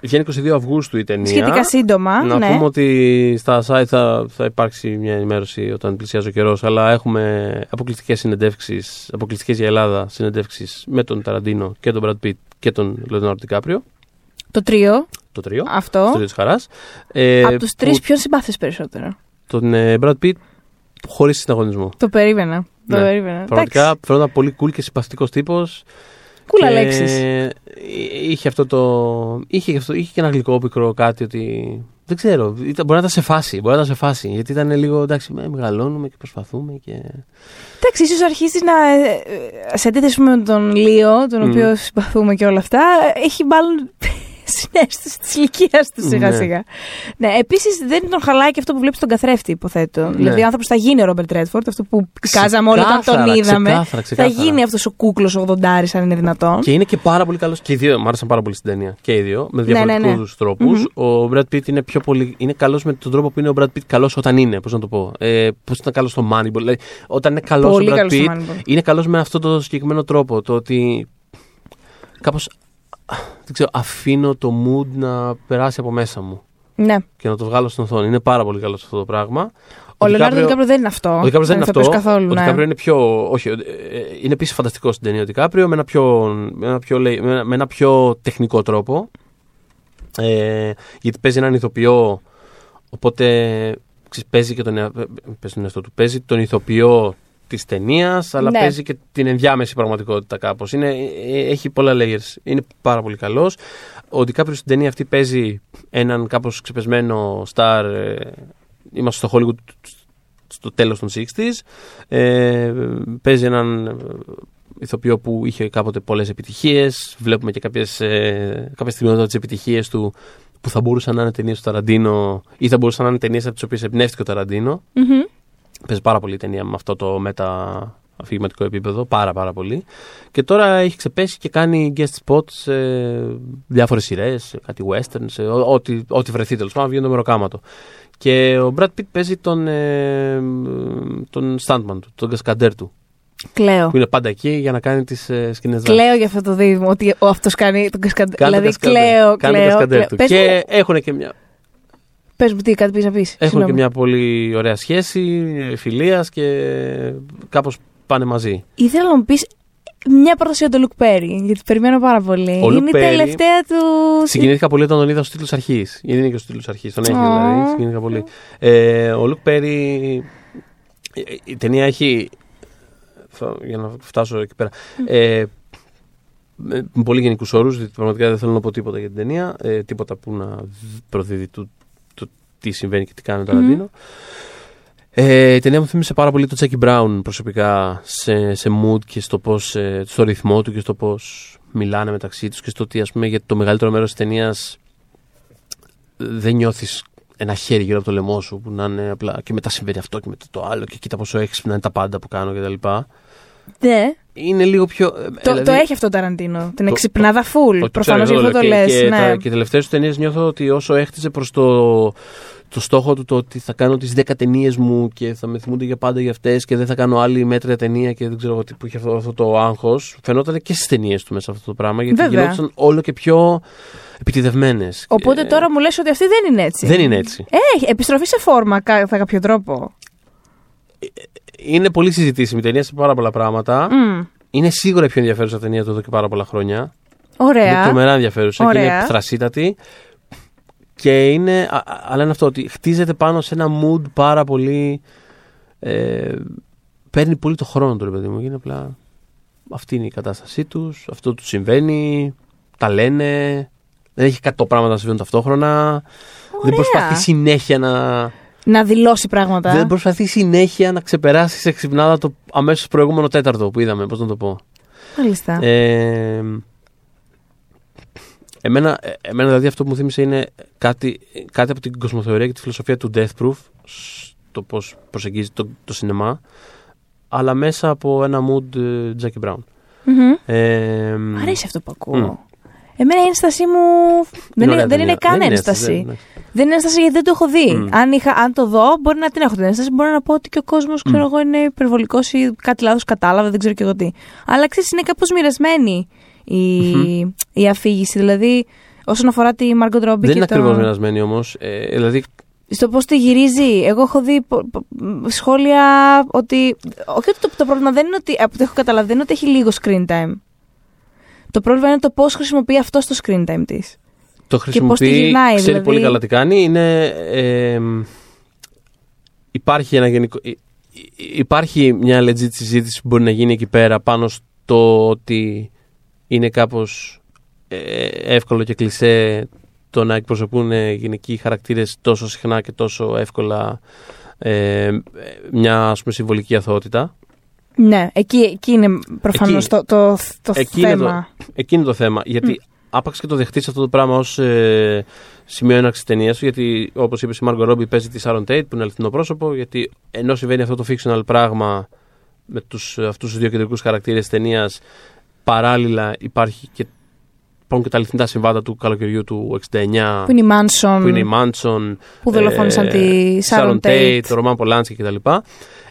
Βγαίνει 22 Αυγούστου η ταινία. Σχετικά σύντομα. Να ναι. πούμε ότι στα site θα, θα υπάρξει μια ενημέρωση όταν πλησιάζει ο καιρός, αλλά έχουμε αποκλειστικές συνεντεύξεις, αποκλειστικές για Ελλάδα συνεντεύξεις με τον Ταραντίνο και τον Brad Pitt και τον Leonardo DiCaprio. Το τρίο. Το τρίο. Αυτό. Το τρίο της χαράς. Ε, Από τους τρεις, που... ποιον συμπάθει περισσότερο; Τον ε, Brad Pitt χωρίς συναγωνισμό. Το περίμενα. Το ναι. περίμενα. Πραγματικά φαίνονταν πολύ cool και συμπαθητικός τύπος. Κούλα λέξει. Είχε αυτό το. Είχε, αυτό, είχε και ένα γλυκό πικρό κάτι ότι. Δεν ξέρω. Ήταν, μπορεί να ήταν σε φάση. Μπορεί να ήταν σε φάση. Γιατί ήταν λίγο εντάξει, μεγαλώνουμε και προσπαθούμε. Και... Εντάξει, ίσως αρχίσεις να. Ε, σε αντίθεση με τον Λίο, τον mm. οποίο συμπαθούμε και όλα αυτά, έχει μάλλον συνέστηση της ηλικίας τους σιγά ναι. σιγά. Ναι, επίσης δεν τον χαλάει και αυτό που βλέπεις στον καθρέφτη, υποθέτω. Ναι. Δηλαδή ο άνθρωπος θα γίνει ο Ρόμπερτ Ρέντφορντ, αυτό που κάζαμε όλοι όταν τον είδαμε. Ξεκάθαρα, ξεκάθαρα. Θα γίνει αυτός ο κούκλος 80 αν είναι δυνατόν. Και είναι και πάρα πολύ καλός. Και οι δύο μου άρεσαν πάρα πολύ στην ταινία. Και οι δύο, με διαφορετικούς ναι, ναι, ναι. τρόπους. Mm-hmm. Ο Brad Pitt είναι πιο πολύ. Είναι καλός με τον τρόπο που είναι ο Brad Pitt καλός όταν είναι. Πώς να το πω. Ε, Πώς ήταν καλός στο Moneyball. Δηλαδή, όταν είναι καλός ο Brad Pitt, είναι καλός με αυτό το συγκεκριμένο τρόπο. Το ότι κάπως δεν ξέρω, αφήνω το mood να περάσει από μέσα μου. Ναι. Και να το βγάλω στην οθόνη. Είναι πάρα πολύ καλό αυτό το πράγμα. Ο, ο Λεωνάρντο Δικάπριο δεν είναι αυτό. Ο Δικάπριο δεν είναι αυτό. Καθόλου, ο ναι. Δικάπριο είναι πιο. Όχι, ε, είναι επίσης φανταστικός στην ταινία ο Δικάπριο με ένα πιο, με ένα πιο, με ένα, με ένα πιο τεχνικό τρόπο. Ε, γιατί παίζει έναν ηθοποιό. Οπότε παίζει και τον, παίζει τον εαυτό του. Παίζει τον ηθοποιό της ταινίας, αλλά ναι. παίζει και την ενδιάμεση πραγματικότητα κάπως. Έχει πολλά layers. Είναι πάρα πολύ καλός. Ο Ντικάπριο στην ταινία αυτή παίζει έναν κάπως ξεπεσμένο star. Ε, είμαστε στο Hollywood στο τέλος των 60s. Ε, παίζει έναν ε, ηθοποιό που είχε κάποτε πολλές επιτυχίες. Βλέπουμε και κάποιες ε, στιγμιότυπα τις επιτυχίες του που θα μπορούσαν να είναι ταινίες του Ταραντίνο ή θα μπορούσαν να είναι ταινίες από τις οποίες εμπνεύστηκε ο ταραντινο Παίζει πάρα πολύ η ταινία με αυτό το μεταφυγηματικό επίπεδο, πάρα πάρα πολύ. Και τώρα έχει ξεπέσει και κάνει guest spots σε διάφορες σειρές, κάτι western, σε ό,τι, ό,τι βρεθεί τέλος πάντων, βγαίνει το μεροκάματο. Και ο Brad Pitt παίζει τον, ε, τον Stuntman του, τον κασκαντέρ του. Κλαίω. Που είναι πάντα εκεί για να κάνει τις ε, σκηνές Κλαίω για αυτό το δίδυμο, ότι αυτός κάνει τον κασκαντέρ. Δηλαδή, κλαίω, κλαίω. κλαίω. Και έχουν και μια Πες μου, τι, κάτι πεις να πεις. Έχουν και μια πολύ ωραία σχέση φιλίας και κάπως πάνε μαζί. Ήθελα να μου πεις μια πρόταση για τον Λουκ Πέρι, γιατί περιμένω πάρα πολύ. Ο είναι η τελευταία του. Συγκινήθηκα πολύ όταν τον είδα στους τίτλους αρχής. Γιατί είναι και στους τίτλους αρχής. Τον έχει δηλαδή. Συγκινήθηκα πολύ. Ε, ο Λουκ Πέρι. Η ταινία έχει θα- για να φτάσω εκεί πέρα. Ε, με με πολύ γενικούς όρους, γιατί πραγματικά δεν θέλω να πω τίποτα για την ταινία. Ε, τίποτα που να προδίδει του, το τι συμβαίνει και τι κάνει ο Ταραντίνο. Ε, η ταινία μου θύμισε πάρα πολύ το Τζάκι Μπράουν προσωπικά σε, σε mood και στο, πώς, ε, στο ρυθμό του και στο πώς μιλάνε μεταξύ τους και στο ότι ας πούμε για το μεγαλύτερο μέρος της ταινίας δεν νιώθεις ένα χέρι γύρω από το λαιμό σου που να είναι απλά και μετά συμβαίνει αυτό και μετά το άλλο και κοίτα πόσο έξυπνα είναι τα πάντα που κάνω κτλ. Ναι. Είναι λίγο πιο. ε, Το, δηλαδή- το έχει αυτό το Ταραντίνο. Την Το- εξυπνάδα full. το Προφανώς ξέρω, γι' αυτό λέω το και- λες. Και, Ναι. τα, και οι τελευταίες τους ταινίες νιώθω ότι όσο έχτιζε προς το, το στόχο του το ότι θα κάνω τις 10 ταινίες μου και θα με θυμούνται για πάντα για αυτές και δεν θα κάνω άλλη μέτρια ταινία και δεν ξέρω εγώ τι που είχε αυτό, αυτό το άγχος. Φαινόταν και στις ταινίες του μέσα αυτό το πράγμα γιατί Βέβαια. γινόταν όλο και πιο επιτιδευμένες. Οπότε τώρα μου λες ότι αυτή δεν είναι έτσι. Δεν είναι έτσι. Έχει επιστροφή σε φόρμα κα- κατά κάποιο τρόπο. Είναι πολύ συζητήσιμη η ταινία σε πάρα πολλά πράγματα. Μμ. Είναι σίγουρα η πιο ενδιαφέρουσα ταινία του εδώ και πάρα πολλά χρόνια. Είναι Ωραία. τρομερά ενδιαφέρουσα και είναι Ωραία. θρασίτατη. Και είναι, α- α- αλλά είναι αυτό ότι χτίζεται πάνω σε ένα mood πάρα πολύ. Ε, παίρνει πολύ το χρόνο του, ρε παιδί μου. Είναι απλά. Αυτή είναι η κατάστασή τους, αυτό τους συμβαίνει, τα λένε. Δεν έχει κάτι πράγματα να συμβαίνουν ταυτόχρονα. Δεν προσπαθεί συνέχεια να. Να δηλώσει πράγματα. Δεν προσπαθεί συνέχεια να ξεπεράσει σε ξυπνάδα το αμέσως προηγούμενο τέταρτο που είδαμε. Πώς να το πω. Μάλιστα. Ε, εμένα, ε, εμένα δηλαδή αυτό που μου θύμισε είναι κάτι, κάτι από την κοσμοθεωρία και τη φιλοσοφία του Death Proof, το πώς προσεγγίζει το, το σινεμά, αλλά μέσα από ένα mood ε, Jackie Brown. Μμμ. Ε, Μ' αρέσει αυτό που ακούω. Μμ. Εμένα η ένστασή μου δεν, ωραία είναι, δεν ταινία. είναι καν Δεν ένσταση. δεν- ναι. Δεν είναι ένσταση γιατί δεν το έχω δει. Μμ. Αν, είχα, αν το δω, μπορεί να την έχω την ένσταση. Μπορεί να πω ότι και ο κόσμος, ξέρω εγώ, είναι υπερβολικός ή κάτι λάθος κατάλαβε, δεν ξέρω και εγώ τι. Αλλά ξέρεις, είναι κάπως μοιρασμένη η, η αφήγηση. Δηλαδή, όσον αφορά τη Margot Robbie Δεν και είναι το... ακριβώς μοιρασμένη όμως. Ε, δηλαδή, στο πώς τη γυρίζει. Εγώ έχω δει πο- πο- μ, σχόλια ότι. Όχι ότι το, το πρόβλημα δεν είναι ότι. Από ό,τι έχω καταλάβει, δεν είναι ότι έχει λίγο screen time. Το πρόβλημα είναι το πώς χρησιμοποιεί αυτό το screen time της. το πώς τη χρησιμοποιεί, γυρνάει, ξέρει δηλαδή. πολύ καλά τι κάνει. Είναι, ε, υπάρχει, ένα γενικό, υ- υ- υπάρχει μια legit συζήτηση που μπορεί να γίνει εκεί πέρα πάνω στο ότι είναι κάπως ε, εύκολο και κλισέ το να εκπροσωπούν ε, γυναικοί χαρακτήρες τόσο συχνά και τόσο εύκολα ε, μια ας πούμε, συμβολική αθωότητα. Ναι, εκεί, εκεί είναι προφανώς Εκεί- το, το, το Εκεί είναι θέμα. Εκεί είναι το θέμα. Γιατί άπαξ και το δεχτείς αυτό το πράγμα ως ε, σημείο έναρξης ταινίας σου, γιατί όπως είπες η Μάργκο Ρόμπι παίζει τη Σάρον Τέιτ που είναι αληθινό πρόσωπο, γιατί ενώ συμβαίνει αυτό το fictional πράγμα με τους, αυτούς τους δύο κεντρικούς χαρακτήρες της ταινίας παράλληλα υπάρχει και υπάρχουν και τα αληθινά συμβάντα του καλοκαιριού του 69 Που είναι η Manson, που είναι η Μάντσον, που δολοφόνησαν τη Sharon Tate. το Ρωμάν Πολάνσκι κτλ.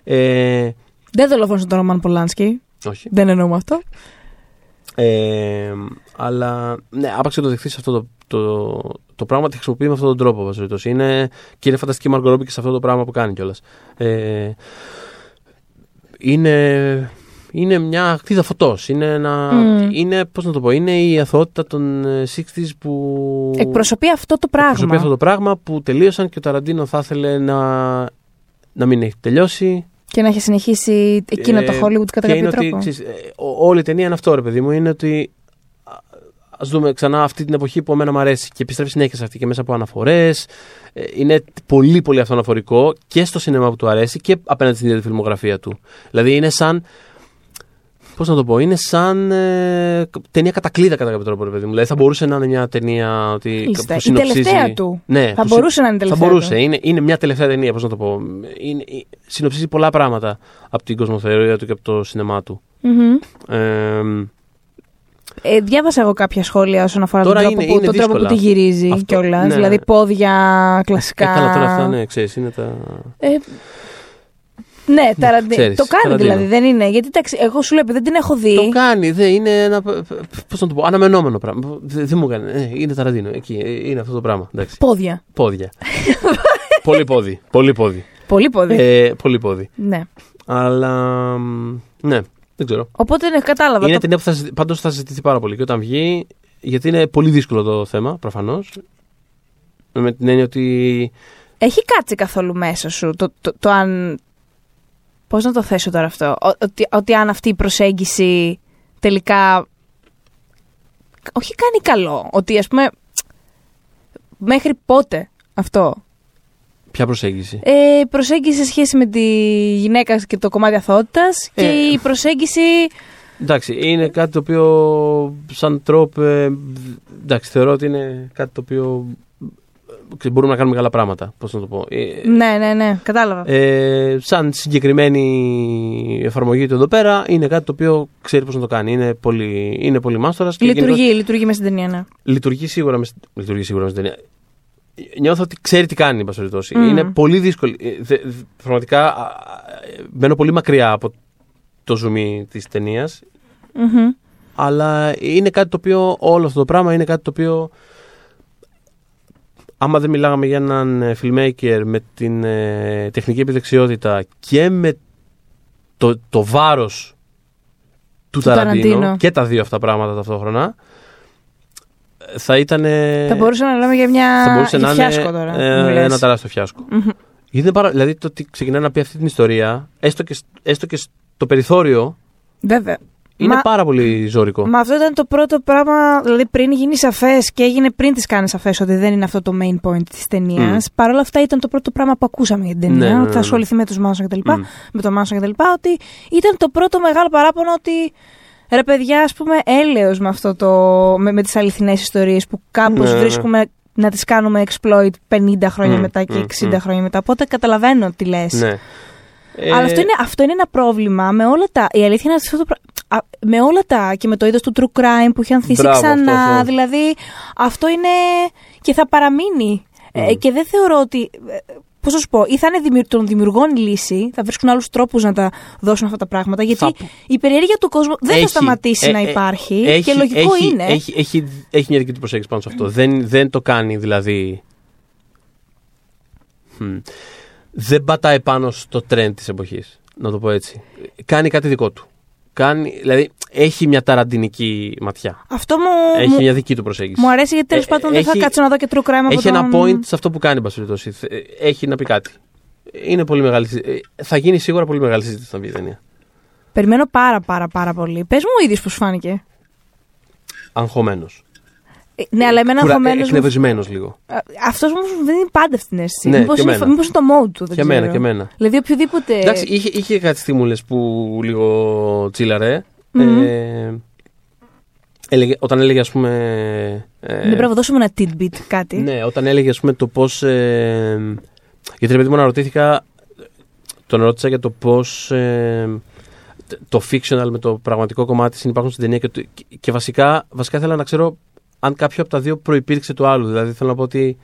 Ε, Δεν δολοφόνησαν τον Ρωμάν Πολάνσκι. όχι. Δεν εννοούμε αυτό. Ε, αλλά ναι, άπαξ και το δεχθείς αυτό το, το, το πράγμα, τη χρησιμοποιεί με αυτόν τον τρόπο. βάση περιπτώσει. Είναι, και είναι φανταστική η Μάργκο Ρόμπι και σε αυτό το πράγμα που κάνει κιόλας. Ε, είναι, είναι μια ακτίδα φωτός. Είναι, ένα, Μμ. είναι, πώς να το πω, είναι η αθωότητα των ε, 60s που. Εκπροσωπεί αυτό το πράγμα. εκπροσωπεί αυτό το πράγμα που τελείωσαν και ο Ταραντίνο θα ήθελε να, να μην έχει τελειώσει. Και να έχει συνεχίσει εκείνο το Ε, Hollywood κατά και κάποιο είναι τρόπο. Ότι, ξέρεις, ε, ο- όλη η ταινία είναι αυτό, ρε παιδί μου. Είναι ότι. Α δούμε ξανά αυτή την εποχή που εμένα μου αρέσει και επιστρέφει συνέχεια σε αυτή και μέσα από αναφορές. Είναι πολύ πολύ αυτοαναφορικό και στο σινεμά που του αρέσει και απέναντι στην ίδια τη φιλμογραφία του. Δηλαδή είναι σαν. Πώς να το πω, είναι σαν ε, ταινία κατακλείδα κατά κάποιο τρόπο, ρε παιδί μου. Δηλαδή θα μπορούσε να είναι μια ταινία ότι, Μάλιστα. που Η συνοψίζει. τελευταία του. Ναι, Θα που συ- μπορούσε να είναι η τελευταία Θα μπορούσε. του. Είναι, είναι μια τελευταία ταινία, πώς να το πω. Είναι, ε, συνοψίζει πολλά πράγματα από την κοσμοθεωρία του και από το σινεμά του. Μμμ. Ε, Ε, διάβασα εγώ κάποια σχόλια όσον αφορά Τώρα τον, τρόπο, είναι- που, είναι τον τρόπο που τη δύσκολα. γυρίζει Αυτό, κιόλας. ναι. Δηλαδή πόδια κλασικά. ε, καλά, τώρα αυτά, ναι, ξέρεις, είναι τα... Ε, ναι, Ταραντι- ξέρεις, το κάνει Ταραντίνο. δηλαδή, δεν είναι. Γιατί εντάξει, εγώ σου λέω επειδή δεν την έχω δει. Το κάνει, δεν είναι ένα, πώς να το πω, αναμενόμενο πράγμα. Δεν, δεν μου κάνει, ε, είναι ταραντίνο, εκεί, ε, είναι αυτό το πράγμα, εντάξει. Πόδια. Πόδια. πολύ πόδι, πολύ πόδι. Πολύ πόδι. Ε, πολύ πόδι. Ναι. Αλλά, μ, ναι, δεν ξέρω. Οπότε ναι, κατάλαβα. Είναι το... ταινία που θα, συζη- πάντως θα συζητηθεί πάρα πολύ και όταν βγει, γιατί είναι πολύ δύσκολο το θέμα, προφανώς. Με την έννοια ότι Έχει κάτσει καθόλου μέσα σου το, το, το αν Πώς να το θέσω τώρα αυτό; Ο- Ότι, ότι αν αυτή η προσέγγιση τελικά. Όχι κάνει καλό. Ότι ας πούμε. Μέχρι πότε αυτό; Ποια προσέγγιση; Ε, προσέγγιση σε σχέση με τη γυναίκα και το κομμάτι αθότητας και Ε. η προσέγγιση. Εντάξει, είναι κάτι το οποίο σαν τρόπο. ε, εντάξει, θεωρώ ότι είναι κάτι το οποίο. Ε, μπορούμε να κάνουμε καλά πράγματα. Πώς να το πω. Ε, Ναι, ναι, ναι, κατάλαβα. Ε, σαν συγκεκριμένη εφαρμογή του εδώ πέρα, είναι κάτι το οποίο ξέρει πώς να το κάνει. Είναι πολύ, είναι πολύ μάστορας. λειτουργεί, λειτουργεί μέσα στην ταινία, ναι. Λειτουργεί σίγουρα, μες, λειτουργεί σίγουρα μες στην ταινία. Νιώθω ότι ξέρει τι κάνει, εν πάση περιπτώσει. Μμμ. Είναι πολύ δύσκολο. Ε, δε- δε- πραγματικά α, α, μένω πολύ μακριά από το ζουμί της ταινίας. Μμμ. Αλλά είναι κάτι το οποίο, όλο αυτό το πράγμα είναι κάτι το οποίο. Άμα δεν μιλάγαμε για έναν ε, filmmaker με την ε, τεχνική επιδεξιότητα και με το, το βάρος του, Του Ταραντίνο, Ταραντίνο. και τα δύο αυτά πράγματα ταυτόχρονα, ε, θα ήταν. Θα μπορούσε να λέμε για μια. θα μπορούσε για να φιάσκο είναι τώρα. ε, μου λες. ένα τεράστιο φιάσκο. Μμμ. Γιατί είναι πάρα, δηλαδή το ότι ξεκινάει να πει αυτή την ιστορία, έστω και, σ- έστω και στο περιθώριο, Βέβαια. Είναι Μα- πάρα πολύ ζώρικο. Μα αυτό ήταν το πρώτο πράγμα, δηλαδή πριν γίνει σαφές και έγινε πριν τη κάνεις σαφές ότι δεν είναι αυτό το main point της ταινίας. Μμ. Παρ' όλα αυτά ήταν το πρώτο πράγμα που ακούσαμε για την ταινία. Ναι, ναι, ναι, ότι θα ναι. ασχοληθεί με τους Μάνσον κτλ. Μμ. Με το Μάνσον κτλ. Ότι ήταν το πρώτο μεγάλο παράπονο ότι. Ρε παιδιά, ας πούμε, έλεος με αυτό το. με, με τις αληθινές ιστορίες που κάπως Ναι, ναι, ναι. βρίσκουμε να τις κάνουμε exploit 50 χρόνια Μμ, μετά και μμ, 60 μμ. χρόνια μετά. Οπότε καταλαβαίνω τι λες. Ναι. Αλλά Ε, αυτό είναι, αυτό είναι ένα πρόβλημα με όλα τα. Η αλήθεια είναι ότι αυτό το, πρα- α, με όλα τα. και με το είδος του true crime που έχει ανθίσει Μπράβο, ξανά. αυτό, αυτό. Δηλαδή αυτό είναι. και θα παραμείνει. Ε, Μμ. και δεν θεωρώ ότι. Πώς να σου πω, ή θα είναι δημιουργ, των δημιουργών η λύση, θα βρίσκουν άλλους τρόπους να τα δώσουν αυτά τα πράγματα. Γιατί Θα- η περιέργεια του κόσμου δεν έχει- θα σταματήσει ε, να ε, υπάρχει. έχει- και λογικό έχει, είναι. Έχει, έχει, έχει μια δική του προσέγγιση πάνω σε αυτό. Δεν, δεν το κάνει δηλαδή. Μμ. Δεν πατάει πάνω στο trend της εποχής. Να το πω έτσι. Κάνει κάτι δικό του. Κάνει, δηλαδή έχει μια ταραντινική ματιά. Αυτό μου, Έχει μου, μια δική του προσέγγιση. μου αρέσει γιατί τέλος Ε, πάντων δεν θα έχει- κάτσω να δω και true crime από Έχει ένα τον- point σε αυτό που κάνει, εν πάση περιπτώσει. Θε- Έχει να πει κάτι. Είναι πολύ μεγάλη συζήτηση. Ε, Θα γίνει σίγουρα πολύ μεγάλη συζήτηση στην ταινία. Περιμένω πάρα πάρα πάρα πολύ. Πες μου ήδη πώς φάνηκε. Αγχωμένος. Ε, Ναι, αλλά εμένα αγχωμένο. Εκνευρισμένος λίγο. Αυτός όμω μου δίνει πάντα αυτή την αίσθηση. Ναι, Μήπως και είναι, εμένα. μήπως είναι το mode του. Δεν Και ξέρω. εμένα, και εμένα. Δηλαδή οποιοδήποτε. Εντάξει, είχε, είχε κάτι στιγμούλες που λίγο τσίλαρε. Μμμ. Ε, έλεγε, όταν έλεγε, ας πούμε... ε, Ναι, μπράβο, δώσουμε ένα tidbit κάτι. ναι, όταν έλεγε, ας πούμε, το πώς... Ε, γιατί, ρε παιδί μου, αναρωτήθηκα... Τον ρώτησα για το πώς... Ε, το fictional με το πραγματικό κομμάτι συνυπάρχουν στην ταινία και, το- και, και βασικά, βασικά ήθελα να ξέρω αν κάποιο από τα δύο προϋπήρξε του άλλου. Δηλαδή θέλω να πω ότι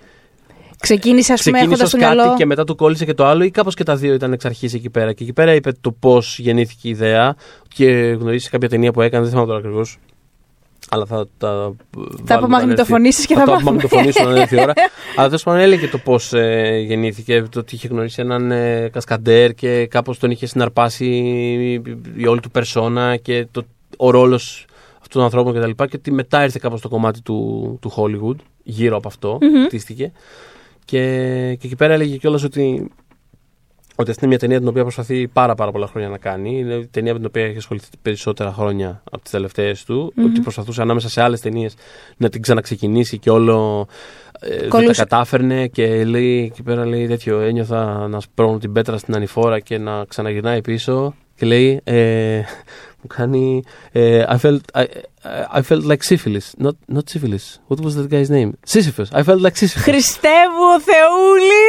Ξεκίνησε, ας πούμε, ξεκίνησες έχοντας ως στο κάτι μυαλό. και μετά του κόλλησε και το άλλο ή κάπως και τα δύο ήταν εξ αρχής εκεί πέρα. Και εκεί πέρα είπε το πώς γεννήθηκε η ιδέα και γνωρίζεις κάποια ταινία που έκανε, δεν θυμάμαι τώρα ακριβώς. Αλλά θα τα. Θα απομαγνητοφωνήσει και θα το μάθουμε. απομαγνητοφωνήσω αν έρθει η ώρα. Αλλά τέλος πάντων έλεγε το πώς ε, γεννήθηκε, το ότι είχε γνωρίσει έναν ε, κασκαντέρ και κάπως τον είχε συναρπάσει η όλη του περσόνα και το, ο ρόλος αυτού των ανθρώπων κτλ. Και, και ότι μετά ήρθε κάπως το κομμάτι του, του Hollywood γύρω από αυτό, Μμμ. χτίστηκε. Και, και εκεί πέρα έλεγε κιόλας ότι, ότι αυτή είναι μια ταινία την οποία προσπαθεί πάρα, πάρα πολλά χρόνια να κάνει. Είναι η ταινία με την οποία έχει ασχοληθεί περισσότερα χρόνια από τις τελευταίες του. Μμμ. Ότι προσπαθούσε ανάμεσα σε άλλες ταινίες να την ξαναξεκινήσει και όλο ε, δεν τα Κολούσε. κατάφερνε. Και λέει εκεί πέρα λέει τέτοιο. Ένιωθα να σπρώχνω την πέτρα στην ανηφόρα και να ξαναγυρνάει πίσω. Και λέει, ε, μου κάνει. ε, I, felt, I, I felt like syphilis. Not, not syphilis. What was that guy's name? Sisyphus. I felt like Sisyphus. Χριστέ μου, ο Θεούλη!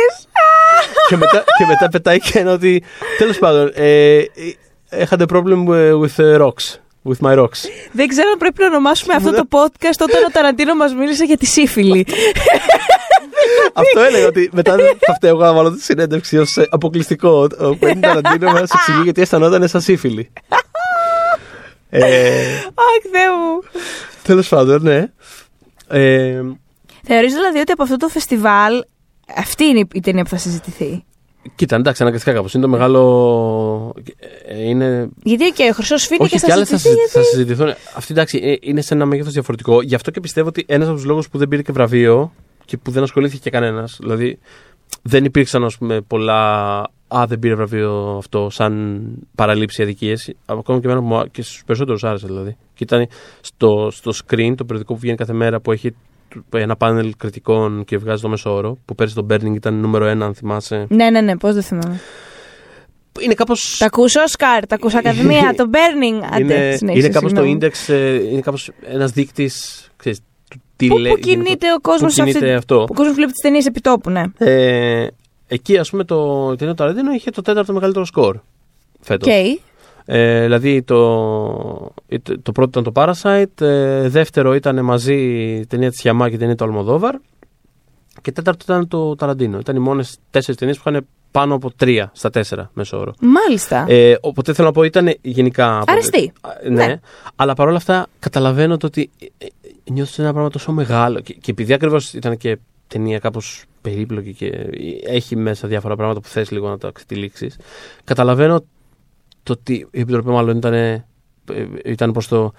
και, μετά, και μετά πετάει και ένα ότι. Τέλο πάντων, ε, ε, I had a problem with uh, rocks. With my rocks. Δεν ξέρω αν πρέπει να ονομάσουμε αυτό το podcast όταν ο Ταραντίνο μα μίλησε για τη σύφυλλη. Αυτό έλεγα ότι μετά θα φταίω εγώ να βάλω τη συνέντευξη ω αποκλειστικό. Ο Quentin Tarantino μα εξηγεί γιατί αισθανόταν σαν σύφυλλη. Ε, Αχ, Θεέ μου. Τέλος πάντων, ναι. Ε, Θεωρείς δηλαδή ότι από αυτό το φεστιβάλ αυτή είναι η ταινία που θα συζητηθεί; κοίτα, εντάξει, αναγκαστικά κάπως. Είναι το μεγάλο. ε, Είναι Γιατί και ο Χρυσός Φίνικ Όχι, θα και άλλες θα, συζητηθεί. συζη- θα συζητηθούν. Αυτή εντάξει, ε, είναι σε ένα μέγεθος διαφορετικό. Γι' αυτό και πιστεύω ότι ένας από τους λόγους που δεν πήρε και βραβείο και που δεν ασχολήθηκε κανένας. Δηλαδή, δεν υπήρξαν ας πούμε, πολλά. Α, δεν πήρε βραβείο αυτό σαν παραλήψη αδικίες. Ακόμα και, εμένα, και στους περισσότερους άρεσε δηλαδή. Και ήταν στο, στο screen, το περιοδικό που βγαίνει κάθε μέρα που έχει ένα πάνελ κριτικών και βγάζει το μέσο όρο. Που πέρσι το Burning ήταν νούμερο ένα, αν θυμάσαι. Ναι, ναι, ναι, πώς δεν θυμάμαι. Είναι κάπω. Τα ακού Όσκαρ, τα ακού Ακαδημία, το Burning. είναι είναι κάπως το index, ε, είναι κάπως ένας δείκτης. Τι πού, πού κινείται ο κόσμος αυτό. Ο κόσμος βλέπει τις ταινίες επιτόπου, ναι. Ε, εκεί, ας πούμε, το ταινίο Ταραντίνο είχε το τέταρτο μεγαλύτερο σκορ φέτος. Okay. Ε, δηλαδή το, το πρώτο ήταν το Parasite, ε, δεύτερο ήταν μαζί η ταινία της Γιαμά και η ταινία του Αλμοδόβαρ και τέταρτο ήταν το Ταραντίνο. Ήταν οι μόνες τέσσερις ταινίες που είχαν πάνω από τρία στα τέσσερα μέσω όρο. Μάλιστα. Ε, οπότε θέλω να πω ήταν γενικά. Αρεστή. Ναι. ναι. Αλλά παρόλα αυτά καταλαβαίνω το ότι ε, ε, νιώθω ένα πράγμα τόσο μεγάλο. Και, και επειδή ακριβώς ήταν και ταινία κάπως περίπλοκη και έχει μέσα διάφορα πράγματα που θες λίγο να τα ξετυλίξεις. Καταλαβαίνω το ότι η Επιτροπή μάλλον ήταν, ε, ήταν προς το.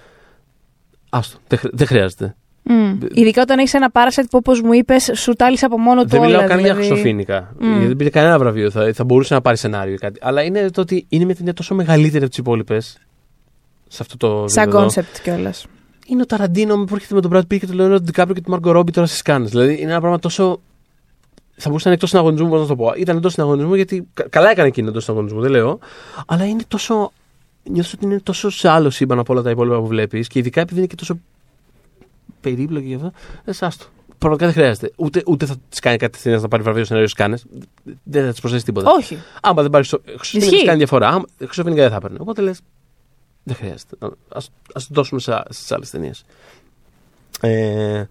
Άστο, δεν χρειάζεται. Mm. Ειδικά όταν έχεις ένα Parasite που όπως μου είπες, σου τάλισε από μόνο του. Δεν μιλάω καν δηλαδή... για χρυσοφίνικα. Mm. Γιατί δεν πήρε κανένα βραβείο. Θα, θα μπορούσε να πάρει σενάριο ή κάτι. Αλλά είναι το ότι είναι μια ταινία τόσο μεγαλύτερη από τις υπόλοιπες. Σε αυτό το. Σαν concept κιόλας. Είναι ο Ταραντίνο που έρχεται με τον Brad Pitt και τον Leonardo DiCaprio και τον Margot Robbie τώρα στις Κάννες. Δηλαδή είναι ένα πράγμα τόσο. Θα μπορούσε να είναι εκτός συναγωνισμού, πώς να το πω. Ήταν εντός συναγωνισμού γιατί. Καλά έκανε εκείνο εντός συναγωνισμού, δεν λέω. Αλλά είναι τόσο. Νιώθω ότι είναι τόσο σε άλλο σύμπαν από όλα τα υπόλοιπα που βλέπεις και ειδικά επειδή είναι και τόσο περίπλοκη γι' αυτό. Εσά το. Πραγματικά δεν χρειάζεται. Ούτε, ούτε θα της κάνει κάτι να πάρει βραβείο σενάριο Κάννες. Δεν θα της προσθέσει τίποτα. Όχι. Άμα δεν πάρεις. Χρυσό Φοίνικα κάνει διαφορά. Άμα Χρυσό Φοίνικα δεν θα παίρνει. Οπότε λες. Δεν χρειάζεται. Α το δώσουμε στι άλλες ταινίες. Ε,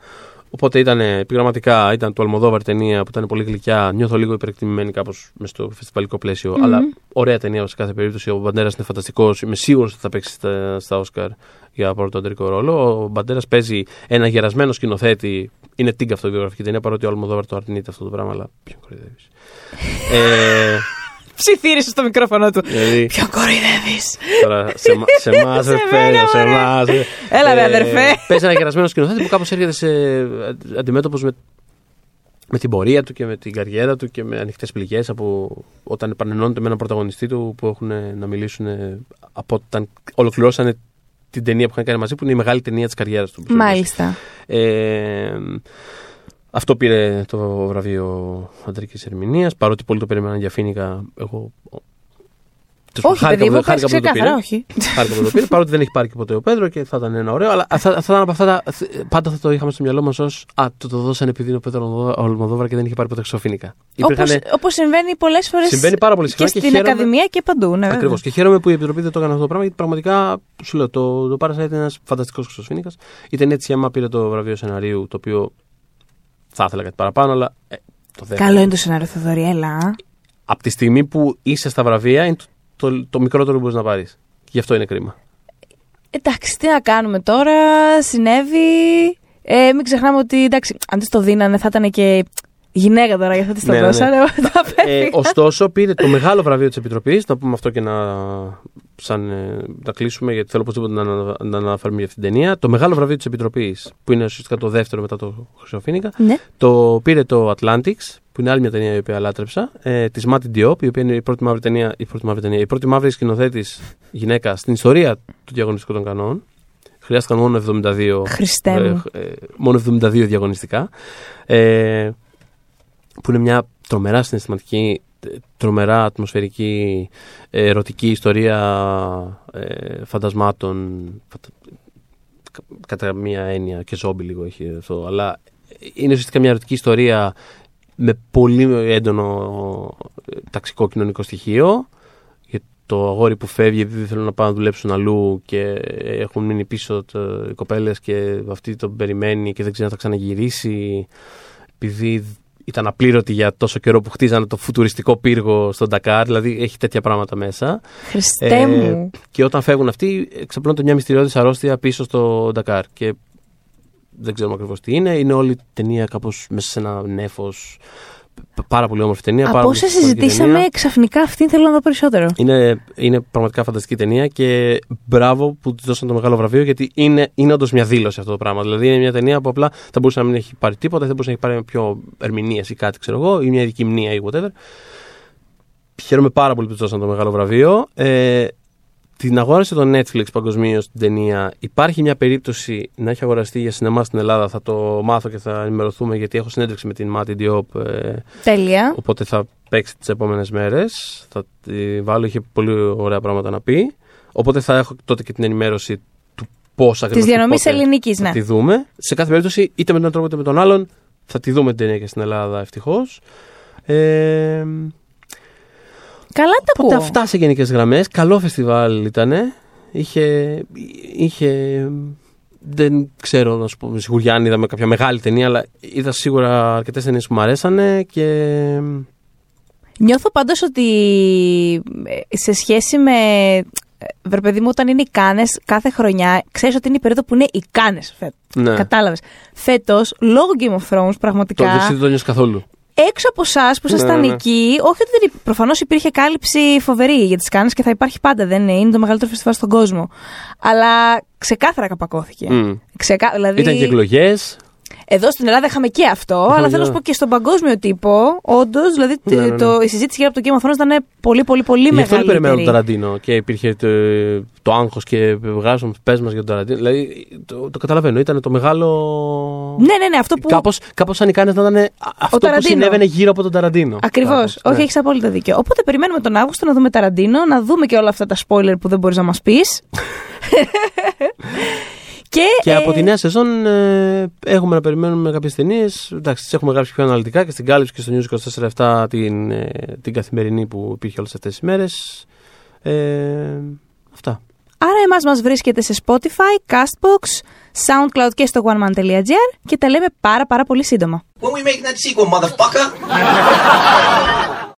Οπότε ήταν επιγραμματικά, ήταν το Αλμοδόβαρ ταινία που ήταν πολύ γλυκιά. Νιώθω λίγο υπερεκτιμημένη κάπως μες στο φεστιβαλικό πλαίσιο. Mm-hmm. Αλλά ωραία ταινία σε κάθε περίπτωση. Ο Μπαντέρας είναι φανταστικός. Είμαι σίγουρος ότι θα παίξει στα, στα Όσκαρ για πρώτο αντρικό ρόλο. Ο Μπαντέρας παίζει ένα γερασμένο σκηνοθέτη. Είναι τίγκα αυτοβιογραφική ταινία παρότι ο Αλμοδόβαρ το αρνείται αυτό το πράγμα. Αλλά ποιον κορυδεύει. ε, ψιθύρισε στο μικρόφωνο του. Δηλαδή, Ποιο κοροϊδεύεις; Τώρα σε, σε εμά, σε σε εμά. Έλα, ρε αδερφέ. Παίζει ένα γερασμένο σκηνοθέτη που κάπως έρχεται σε αντιμέτωπος με, με την πορεία του και με την καριέρα του και με ανοιχτές πληγές από όταν επανενώνεται με έναν πρωταγωνιστή του που έχουν να μιλήσουν από όταν ολοκληρώσανε την ταινία που είχαν κάνει μαζί, που είναι η μεγάλη ταινία της καριέρας του. Μάλιστα. Ε, αυτό πήρε το βραβείο αντρικής ερμηνείας. Παρότι πολλοί το περιμέναν για φίνικα, εγώ. Όχι, παιδί μου, χάρηκα που το πήρε. Όχι. Χάρηκα που το πήρε, παρότι δεν έχει πάρει και ποτέ ο Πέδρο και θα ήταν ένα ωραίο. Αλλά θα, θα ήταν από αυτά τα. Πάντα θα το είχαμε στο μυαλό μας ως. Α, το, το δώσανε επειδή είναι ο Πέδρο Ολμοδόβρα και δεν είχε πάρει ποτέ ξοφίνικα. Όπω συμβαίνει πολλές φορές. Συμβαίνει πάρα πολύ συχνά και, και στην χαίρομαι... Ακαδημία και παντού. Ναι, Ακριβώς. Και χαίρομαι που η Επιτροπή δεν το έκανε αυτό το πράγμα γιατί πραγματικά σου λέω το, το Parasite είναι ένας φανταστικός ξοφίνικα. Η ταινία τη πήρε το βραβείο σεναρίου το οποίο θα ήθελα κάτι παραπάνω, αλλά. Ε, το Καλό είναι το σενάριο Θεοδωριέλα. Από τη στιγμή που είσαι στα βραβεία, είναι το, το, το μικρότερο που μπορείς να πάρεις. Γι' αυτό είναι κρίμα. Εντάξει, τι να κάνουμε τώρα. Συνέβη. Ε, μην ξεχνάμε ότι εντάξει, αν της το δίνανε θα ήταν και γυναίκα τώρα, για αυτό τη το ναι, ναι, ναι. ε, ωστόσο, πήρε το μεγάλο βραβείο της Επιτροπής. Να πούμε αυτό και να, σαν, ε, να κλείσουμε, γιατί θέλω οπωσδήποτε να, να, να αναφέρουμε για αυτήν την ταινία. Το μεγάλο βραβείο της Επιτροπής, που είναι ουσιαστικά το δεύτερο μετά το Χρυσοφίνικα, ναι. το πήρε το Atlantics, που είναι άλλη μια ταινία η οποία λάτρεψα, ε, της Μάτι Diop, η οποία είναι η πρώτη μαύρη ταινία, η πρώτη μαύρη, ταινία, η πρώτη μαύρη σκηνοθέτης γυναίκα στην ιστορία του διαγωνιστικού των κανόνων. Χρειάστηκαν μόνο 72, ε, ε, μόνο 72 διαγωνιστικά. Ε, που είναι μια τρομερά συναισθηματική, τρομερά ατμοσφαιρική, ερωτική ιστορία ε, φαντασμάτων, κατά μία έννοια και ζόμπι λίγο έχει αυτό, αλλά είναι ουσιαστικά μια ερωτική ιστορία με πολύ έντονο ε, ταξικό κοινωνικό στοιχείο. Για το αγόρι που φεύγει επειδή δεν θέλουν να πάνε να δουλέψουν αλλού και έχουν μείνει πίσω το, οι κοπέλες και αυτή τον περιμένει και δεν ξέρει να θα ξαναγυρίσει επειδή ήταν απλήρωτη για τόσο καιρό που χτίζανε το φουτουριστικό πύργο στον Ντακάρ. Δηλαδή έχει τέτοια πράγματα μέσα. Χριστέ ε, μου. Και όταν φεύγουν αυτοί, εξαπλώνεται μια μυστηριώδης αρρώστια πίσω στο Ντακάρ. Και δεν ξέρουμε ακριβώς τι είναι. Είναι όλη η ταινία κάπως μέσα σε ένα νέφος πάρα πολύ όμορφη ταινία. Από όσα συζητήσαμε, ξαφνικά αυτήν θέλω να δω περισσότερο. Είναι, είναι πραγματικά φανταστική ταινία και μπράβο που της δώσαν το μεγάλο βραβείο γιατί είναι, είναι όντως μια δήλωση αυτό το πράγμα. Δηλαδή είναι μια ταινία που απλά θα μπορούσε να μην έχει πάρει τίποτα, θα μπορούσε να έχει πάρει πιο ερμηνεία ή κάτι, ξέρω εγώ, ή μια ειδική μνήμα ή whatever. Χαίρομαι πάρα πολύ που της δώσαν το μεγάλο βραβείο. Ε, την αγόρασε το Netflix παγκοσμίως την ταινία. Υπάρχει μια περίπτωση να έχει αγοραστεί για σινεμά στην Ελλάδα. Θα το μάθω και θα ενημερωθούμε γιατί έχω συνέντευξη με την Μάτι Diop. Ε, Τέλεια. Οπότε θα παίξει τις επόμενες μέρες. Θα τη βάλω, είχε πολύ ωραία πράγματα να πει. Οπότε θα έχω τότε και την ενημέρωση του πώς ακριβώς. Της διανομής ελληνικής, ναι. Θα τη δούμε. Σε κάθε περίπτωση, είτε με τον τρόπο είτε με τον άλλον, θα τη δούμε την ταινία και στην Ελλάδα ευτυχώς. Ε, Καλά τα ακούω. Οπότε αυτά σε γενικές γραμμές. Καλό φεστιβάλ ήταν. Είχε, είχε. Δεν ξέρω να σου πω. Σίγουρα αν είδαμε κάποια μεγάλη ταινία, αλλά είδα σίγουρα αρκετές ταινίες που μου αρέσανε και. Νιώθω πάντως ότι ε, σε σχέση με ε, Βρε παιδί μου, όταν είναι οι κάνε κάθε χρονιά, ξέρεις ότι είναι η περίοδο που είναι οι κάνε. Ναι. Κατάλαβες. Φέτος, λόγω Game of Thrones, πραγματικά. Το δεν το νιώθω καθόλου έξω από εσάς που ήσασταν ναι, ναι. εκεί, όχι ότι δεν προφανώς υπήρχε κάλυψη φοβερή για τις κάνε και θα υπάρχει πάντα, δεν είναι, είναι το μεγαλύτερο φεστιβάλ στον κόσμο. Αλλά ξεκάθαρα καπακώθηκε. Mm. Ξεκά... Δηλαδή... Ήταν και εκλογές. Εδώ στην Ελλάδα είχαμε και αυτό, αλλά θέλω να σου πω και στον παγκόσμιο τύπο, όντως, δηλαδή ναι, ναι, ναι. Το, η συζήτηση γύρω από το Game of Thrones ήταν πολύ, πολύ, πολύ μεγάλη. Γι' αυτό περιμένω τον Ταραντίνο και υπήρχε το, το άγχος και βγάζουμε πες μας για τον Ταραντίνο. Δηλαδή το, το καταλαβαίνω, ήταν το μεγάλο. Ναι, ναι, ναι, αυτό που. Κάπως κάπως σαν οι κάνες να ήταν αυτό που συνέβαινε γύρω από τον Ταραντίνο. Ακριβώς. Όχι, ναι. έχεις απόλυτα δίκιο. Οπότε περιμένουμε τον Αύγουστο να δούμε Ταραντίνο, να δούμε και όλα αυτά τα spoiler που δεν μπορείς να μας πεις. Και, και ε... από τη νέα σεζόν ε, έχουμε να περιμένουμε κάποιες ταινίες. Εντάξει, τις έχουμε γράψει πιο αναλυτικά και στην κάλυψη και στο News 24 την, ε, την καθημερινή που υπήρχε όλες αυτές τις μέρες. Ε, αυτά. Άρα εμάς μας βρίσκεται σε Spotify, Castbox, Soundcloud και στο oneman.gr και τα λέμε πάρα πάρα πολύ σύντομα. When we make that sequel, motherfucker!